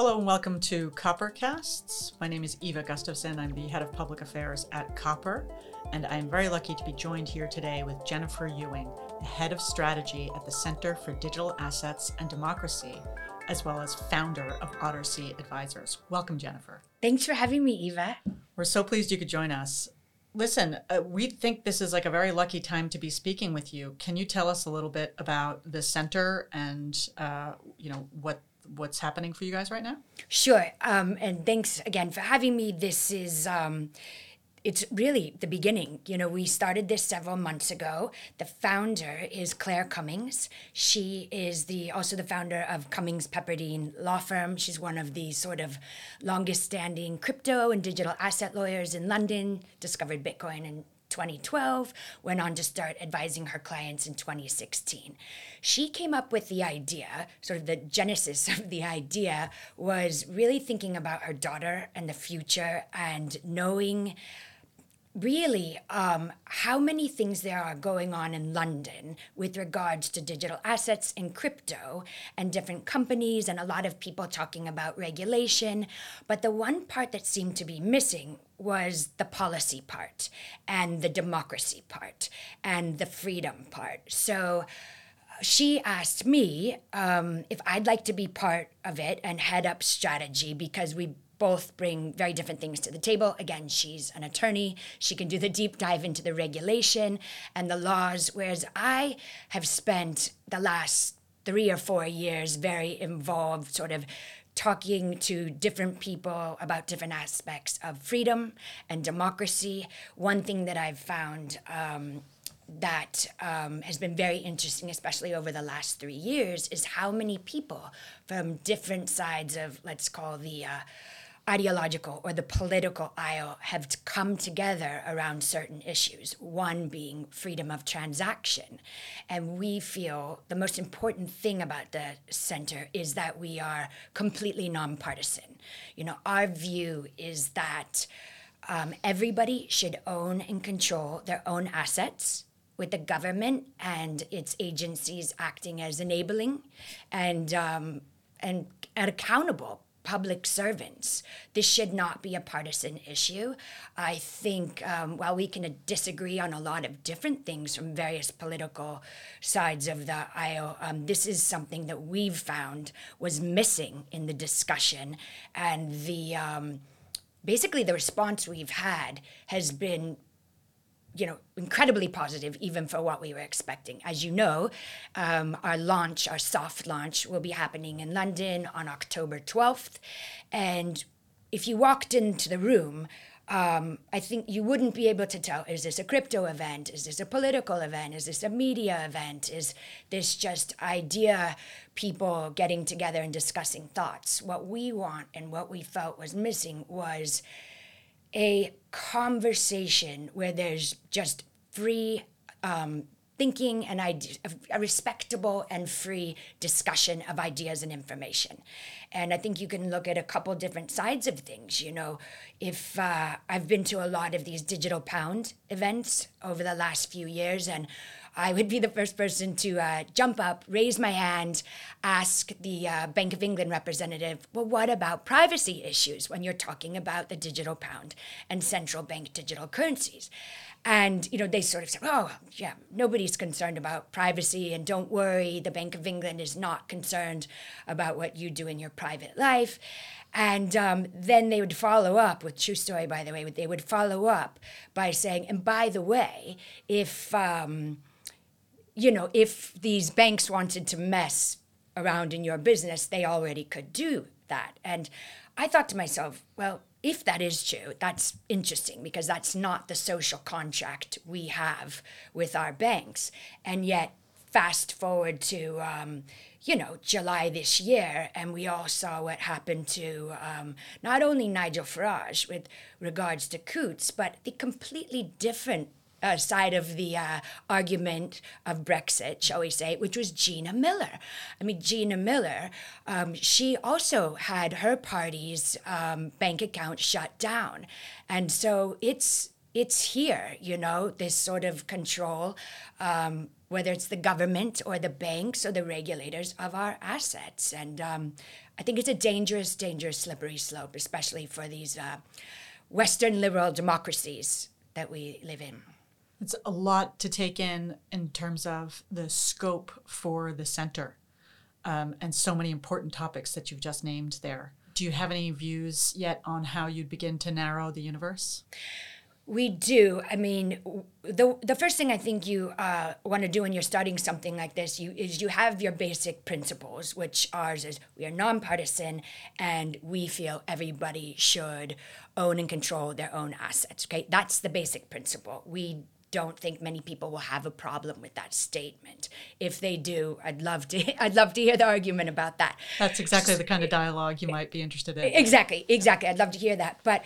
Hello and welcome to Coppercasts. My name is Eva Gustavsson. I'm the head of public affairs at Copper, and I'm very lucky to be joined here today with Jennifer Ewing, the head of strategy at the Center for Digital Assets and Democracy, as well as founder of Ottersea Advisors. Welcome, Jennifer. Thanks for having me, Eva. We're so pleased you could join us. Listen, uh, we think this is like a very lucky time to be speaking with you. Can you tell us a little bit about the center and uh, you know what what's happening for you guys right now? Sure. Um, and thanks again for having me. This is. Um, it's really the beginning. You know, we started this several months ago. The founder is Claire Cummings. She is the also the founder of Cummings Pepperdine Law Firm. She's one of the sort of longest standing crypto and digital asset lawyers in London, discovered Bitcoin in 2012, went on to start advising her clients in 2016. She came up with the idea, sort of the genesis of the idea was really thinking about her daughter and the future and knowing really um, how many things there are going on in London with regards to digital assets and crypto and different companies and a lot of people talking about regulation. But the one part that seemed to be missing was the policy part and the democracy part and the freedom part. So she asked me um, if I'd like to be part of it and head up strategy because we both bring very different things to the table. Again, she's an attorney. She can do the deep dive into the regulation and the laws, whereas I have spent the last three or four years very involved, sort of talking to different people about different aspects of freedom and democracy. One thing that I've found. Um, that um, has been very interesting, especially over the last three years, is how many people from different sides of, let's call the uh, ideological or the political aisle have come together around certain issues, one being freedom of transaction. And we feel the most important thing about the center is that we are completely nonpartisan. You know, our view is that um, everybody should own and control their own assets with the government and its agencies acting as enabling and um, and, and accountable public servants. This should not be a partisan issue. I think um, while we can disagree on a lot of different things from various political sides of the aisle, um, this is something that we've found was missing in the discussion. And the um, basically the response we've had has been you know, incredibly positive, even for what we were expecting. As you know, um, our launch, our soft launch, will be happening in London on October 12th. And if you walked into the room, um, I think you wouldn't be able to tell is this a crypto event? Is this a political event? Is this a media event? Is this just idea people getting together and discussing thoughts? What we want and what we felt was missing was a conversation where there's just free um, thinking and ide- a respectable and free discussion of ideas and information. And I think you can look at a couple different sides of things. You know, if uh, I've been to a lot of these digital pound events over the last few years, and I would be the first person to uh, jump up, raise my hand, ask the uh, Bank of England representative, well, what about privacy issues when you're talking about the digital pound and central bank digital currencies? And, you know, they sort of said, oh, yeah, nobody's concerned about privacy. And don't worry, the Bank of England is not concerned about what you do in your private life. And um, then they would follow up with true story, by the way. They would follow up by saying, and by the way, if um, you know, if these banks wanted to mess around in your business, they already could do that. And I thought to myself, well, if that is true, that's interesting because that's not the social contract we have with our banks. And yet, fast forward to, um, you know, July this year, and we all saw what happened to um, not only Nigel Farage with regards to Coutts, but the completely different uh, side of the uh, argument of Brexit, shall we say, which was Gina Miller. I mean, Gina Miller, um, she also had her party's um, bank account shut down, and so it's it's here, you know, this sort of control. Um, whether it's the government or the banks or the regulators of our assets. And um, I think it's a dangerous, dangerous, slippery slope, especially for these uh, Western liberal democracies that we live in. It's a lot to take in in terms of the scope for the center um, and so many important topics that you've just named there. Do you have any views yet on how you'd begin to narrow the universe? We do. I mean, the the first thing I think you uh, want to do when you're starting something like this, you is you have your basic principles, which ours is we are nonpartisan, and we feel everybody should own and control their own assets. Okay, that's the basic principle. We don't think many people will have a problem with that statement. If they do, I'd love to I'd love to hear the argument about that. That's exactly the kind of dialogue you might be interested in. Exactly, exactly. I'd love to hear that. But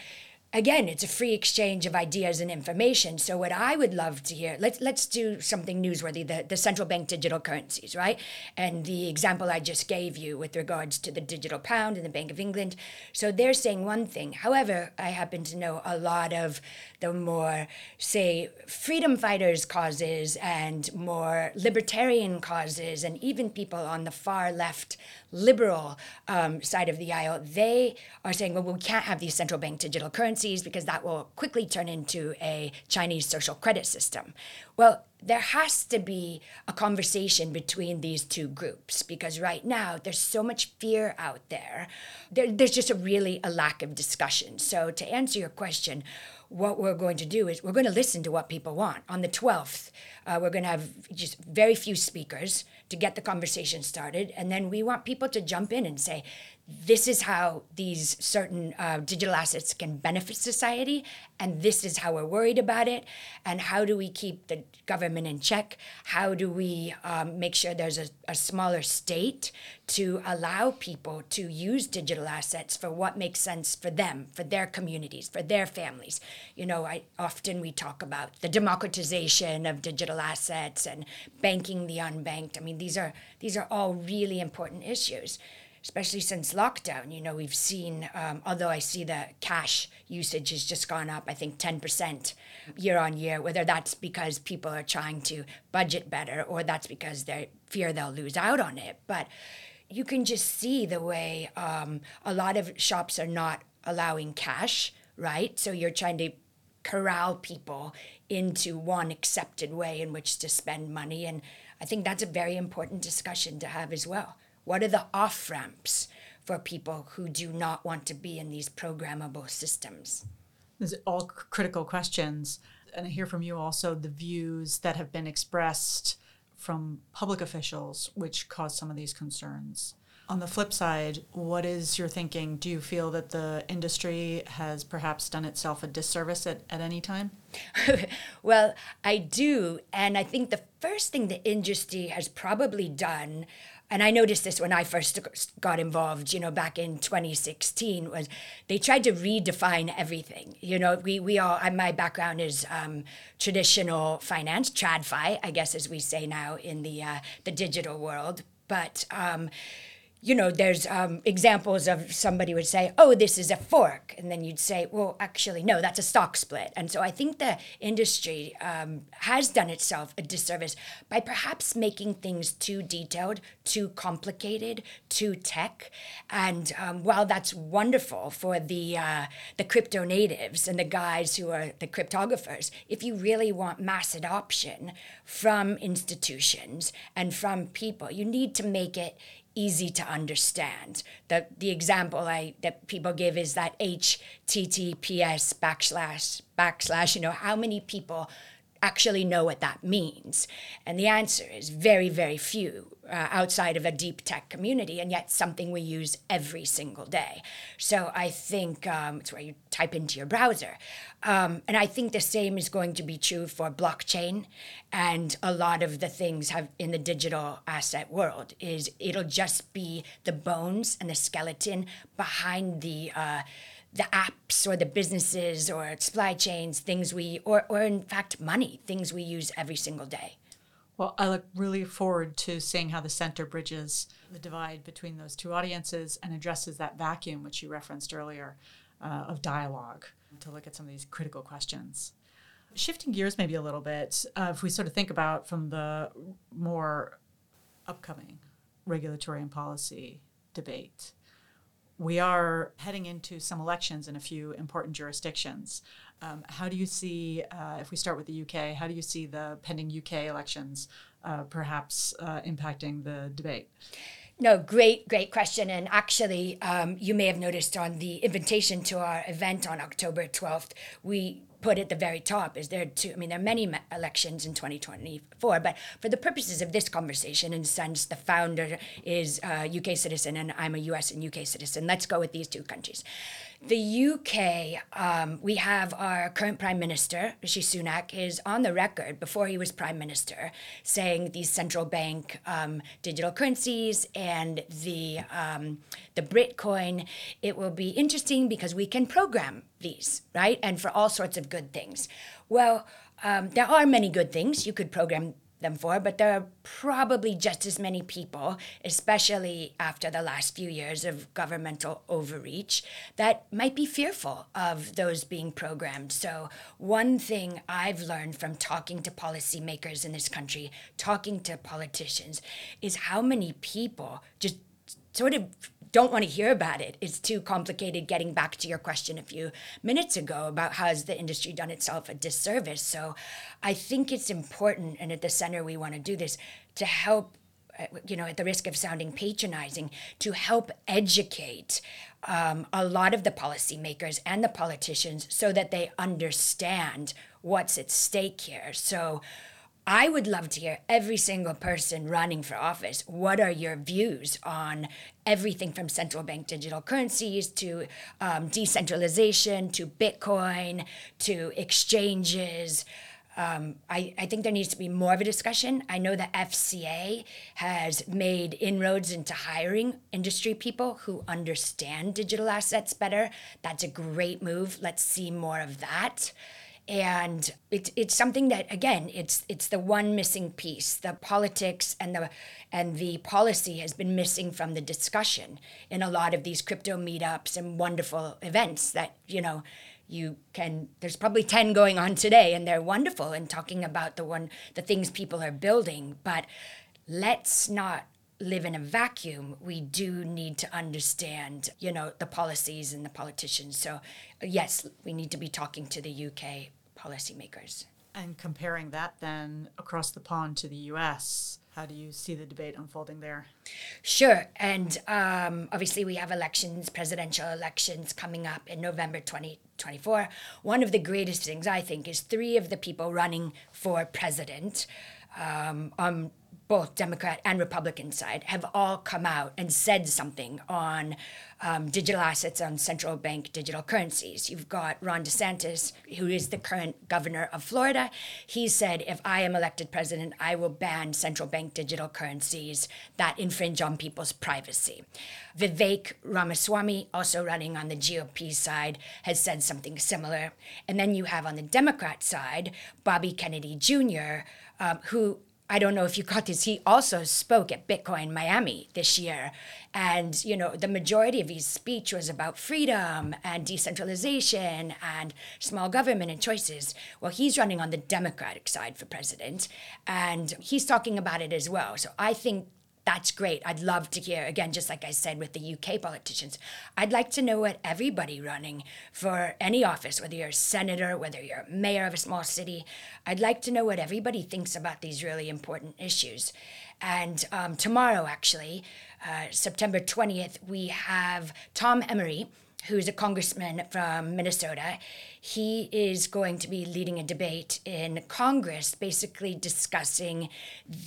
again, it's a free exchange of ideas and information. So what I would love to hear, let's let's do something newsworthy, the, the central bank digital currencies, right? And the example I just gave you with regards to the digital pound and the Bank of England. So they're saying one thing. However, I happen to know a lot of the more, say, freedom fighters causes and more libertarian causes, and even people on the far left liberal um, side of the aisle, they are saying, well, we can't have these central bank digital currencies because that will quickly turn into a Chinese social credit system. Well, there has to be a conversation between these two groups because right now there's so much fear out there. there. There's just a really a lack of discussion. So to answer your question, what we're going to do is we're going to listen to what people want. On the 12th, uh, we're going to have just very few speakers to get the conversation started. And then we want people to jump in and say, this is how these certain uh, digital assets can benefit society, and this is how we're worried about it. And how do we keep the government in check? How do we um, make sure there's a, a smaller state to allow people to use digital assets for what makes sense for them, for their communities, for their families? You know, I often we talk about the democratization of digital assets and banking the unbanked. I mean, these are these are all really important issues especially since lockdown. You know, we've seen, um, although I see the cash usage has just gone up, I think 10% year on year, whether that's because people are trying to budget better or that's because they fear they'll lose out on it. But you can just see the way um, a lot of shops are not allowing cash, right? So you're trying to corral people into one accepted way in which to spend money. And I think that's a very important discussion to have as well. What are the off ramps for people who do not want to be in these programmable systems? These are all critical questions. And I hear from you also the views that have been expressed from public officials, which cause some of these concerns. On the flip side, what is your thinking? Do you feel that the industry has perhaps done itself a disservice at, at any time? well, I do. And I think the first thing the industry has probably done and I noticed this when I first got involved, you know, back in 2016, was they tried to redefine everything. You know, we, we all, my background is um, traditional finance, TradFi, I guess as we say now in the, uh, the digital world. But, um, you know, there's um, examples of somebody would say, oh, this is a fork. And then you'd say, well, actually, no, that's a stock split. And so I think the industry um, has done itself a disservice by perhaps making things too detailed, too complicated, too tech. And um, while that's wonderful for the, uh, the crypto natives and the guys who are the cryptographers, if you really want mass adoption from institutions and from people, you need to make it easy to understand. The the example I that people give is that HTTPS backslash backslash. You know how many people actually know what that means, and the answer is very very few uh, outside of a deep tech community, and yet something we use every single day. So I think um, it's where you type into your browser. Um, and I think the same is going to be true for blockchain and a lot of the things have in the digital asset world is it'll just be the bones and the skeleton behind the uh, the apps or the businesses or supply chains, things we or or in fact money, things we use every single day. Well, I look really forward to seeing how the center bridges the divide between those two audiences and addresses that vacuum which you referenced earlier uh, of dialogue to look at some of these critical questions. Shifting gears maybe a little bit, uh, if we sort of think about from the more upcoming regulatory and policy debate, we are heading into some elections in a few important jurisdictions. Um, how do you see, uh, if we start with the UK, how do you see the pending UK elections uh, perhaps uh, impacting the debate? No, great, great question. And actually, um, you may have noticed on the invitation to our event on October 12th, we put at the very top is there two i mean there are many elections in 2024 but for the purposes of this conversation in a sense the founder is a uk citizen and i'm a us and uk citizen. Let's go with these two countries. The UK, um, we have our current Prime Minister, Rishi Sunak, is on the record before he was Prime Minister saying these central bank um, digital currencies and the, um, the Bitcoin, it will be interesting because we can program these, right? And for all sorts of good things. Well, um, there are many good things. You could program them for, but there are probably just as many people, especially after the last few years of governmental overreach, that might be fearful of those being programmed. So, one thing I've learned from talking to policymakers in this country, talking to politicians, is how many people just sort of don't want to hear about it. It's too complicated. Getting back to your question a few minutes ago about how has the industry done itself a disservice. So I think it's important, and at the center we want to do this to help uh, you know, at the risk of sounding patronizing, to help educate um, a lot of the policymakers and the politicians so that they understand what's at stake here. So, I would love to hear every single person running for office. What are your views on everything from central bank digital currencies to um, decentralization to Bitcoin to exchanges? Um, I, I, think there needs to be more of a discussion. I know the FCA has made inroads into hiring industry people who understand digital assets better. That's a great move. Let's see more of that and it's it's something that again it's it's the one missing piece. The politics and the and the policy has been missing from the discussion in a lot of these crypto meetups and wonderful events that you know you can there's probably 10 going on today and they're wonderful and talking about the one the things people are building. But let's not live in a vacuum we do need to understand you know the policies and the politicians so yes we need to be talking to the uk policymakers. And comparing that then across the pond to the US, how do you see the debate unfolding there? Sure. And um, obviously, we have elections, presidential elections coming up in November 2024. One of the greatest things, I think, is three of the people running for president um, on both Democrat and Republican side have all come out and said something on um, digital assets on central bank digital currencies. You've got Ron DeSantis, who is the current governor of Florida. He said, if I am elected president, I will ban central bank digital currencies that infringe on people's privacy. Vivek Ramaswamy, also running on the GOP side, has said something similar. And then you have on the Democrat side, Bobby Kennedy Jr., um, who I don't know if you caught this. He also spoke at Bitcoin Miami this year. And, you know, the majority of his speech was about freedom and decentralization and small government and choices. Well, he's running on the Democratic side for president. And he's talking about it as well. So I think that's great. I'd love to hear, again, just like I said with the UK politicians, I'd like to know what everybody running for any office, whether you're a senator, whether you're mayor of a small city, I'd like to know what everybody thinks about these really important issues. And um, tomorrow, actually, uh, September 20th, we have Tom Emmer who's a congressman from Minnesota. He is going to be leading a debate in Congress, basically discussing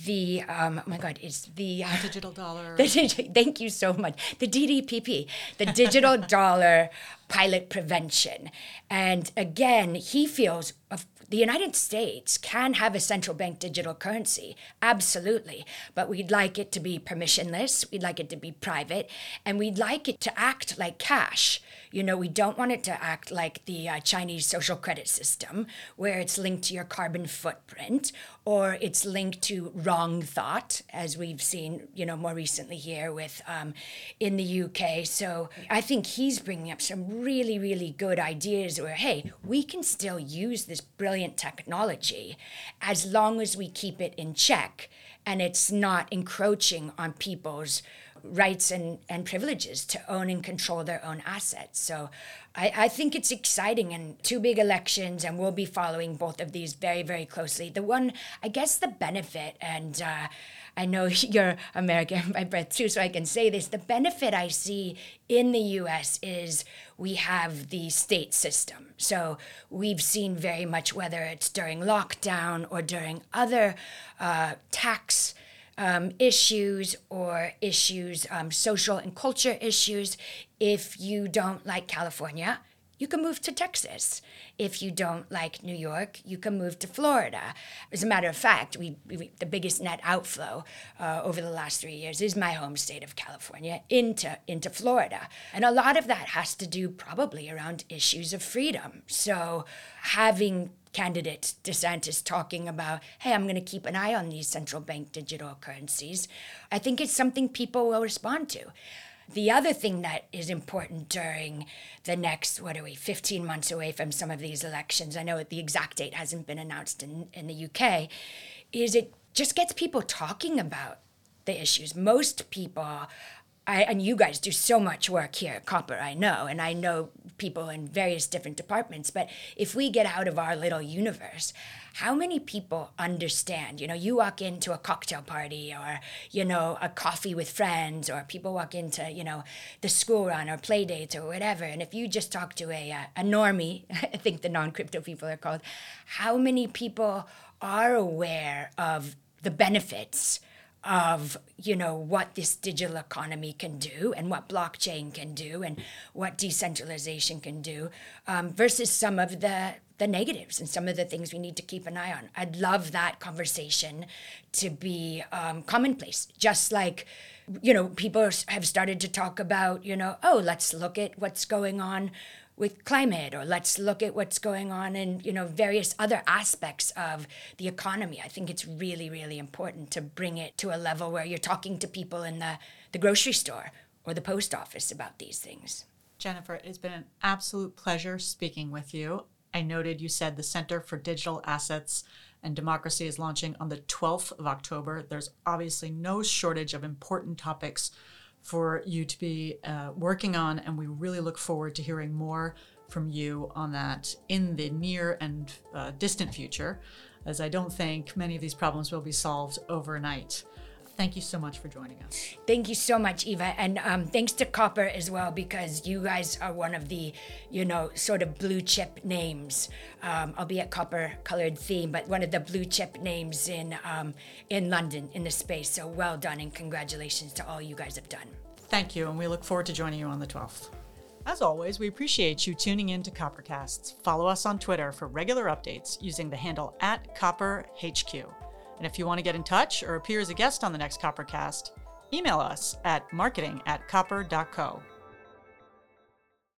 the um, oh my God, it's the uh, digital dollar. The, thank you so much. The DDPP, the digital dollar pilot prevention, and again, he feels. Of, the United States can have a central bank digital currency, absolutely, but we'd like it to be permissionless, we'd like it to be private, and we'd like it to act like cash. You know, we don't want it to act like the uh, Chinese social credit system, where it's linked to your carbon footprint, or it's linked to wrong thought, as we've seen, you know, more recently here with um, in the UK. So I think he's bringing up some really, really good ideas where, hey, we can still use this brilliant technology as long as we keep it in check and it's not encroaching on people's rights and, and privileges to own and control their own assets. So I, I think it's exciting and two big elections, and we'll be following both of these very, very closely. The one, I guess, the benefit, and uh, I know you're American by birth too, so I can say this the benefit I see in the US is we have the state system. So we've seen very much, whether it's during lockdown or during other uh, tax um, issues or issues, um, social and culture issues. If you don't like California, you can move to Texas. If you don't like New York, you can move to Florida. As a matter of fact, we, we the biggest net outflow uh, over the last three years is my home state of California into into Florida, and a lot of that has to do probably around issues of freedom. So having candidate DeSantis talking about, hey, I'm going to keep an eye on these central bank digital currencies, I think it's something people will respond to. The other thing that is important during the next, what are we, 15 months away from some of these elections, I know the exact date hasn't been announced in, in the UK, is it just gets people talking about the issues. Most people I, and you guys do so much work here at Copper, I know, and I know people in various different departments. But if we get out of our little universe, how many people understand? You know, you walk into a cocktail party or, you know, a coffee with friends, or people walk into, you know, the school run or play dates or whatever. And if you just talk to a, uh, a normie, I think the non crypto people are called, how many people are aware of the benefits? Of you know what this digital economy can do and what blockchain can do and what decentralization can do um, versus some of the the negatives and some of the things we need to keep an eye on. I'd love that conversation to be um, commonplace. Just like you know people have started to talk about you know oh let's look at what's going on with climate or let's look at what's going on in you know various other aspects of the economy. I think it's really really important to bring it to a level where you're talking to people in the, the grocery store or the post office about these things. Jennifer it's been an absolute pleasure speaking with you. I noted you said the center for digital assets and democracy is launching on the 12th of october. There's obviously no shortage of important topics for you to be uh, working on, and we really look forward to hearing more from you on that in the near and uh, distant future, as I don't think many of these problems will be solved overnight. Thank you so much for joining us. Thank you so much, Eva, and um, thanks to Copper as well because you guys are one of the, you know, sort of blue chip names, um, albeit copper colored theme, but one of the blue chip names in um, in London in the space. So well done and congratulations to all you guys have done. Thank you, and we look forward to joining you on the 12th. As always, we appreciate you tuning in to Coppercasts. Follow us on Twitter for regular updates using the handle at CopperHQ. And if you want to get in touch or appear as a guest on the next Coppercast, email us at marketing at copper.co.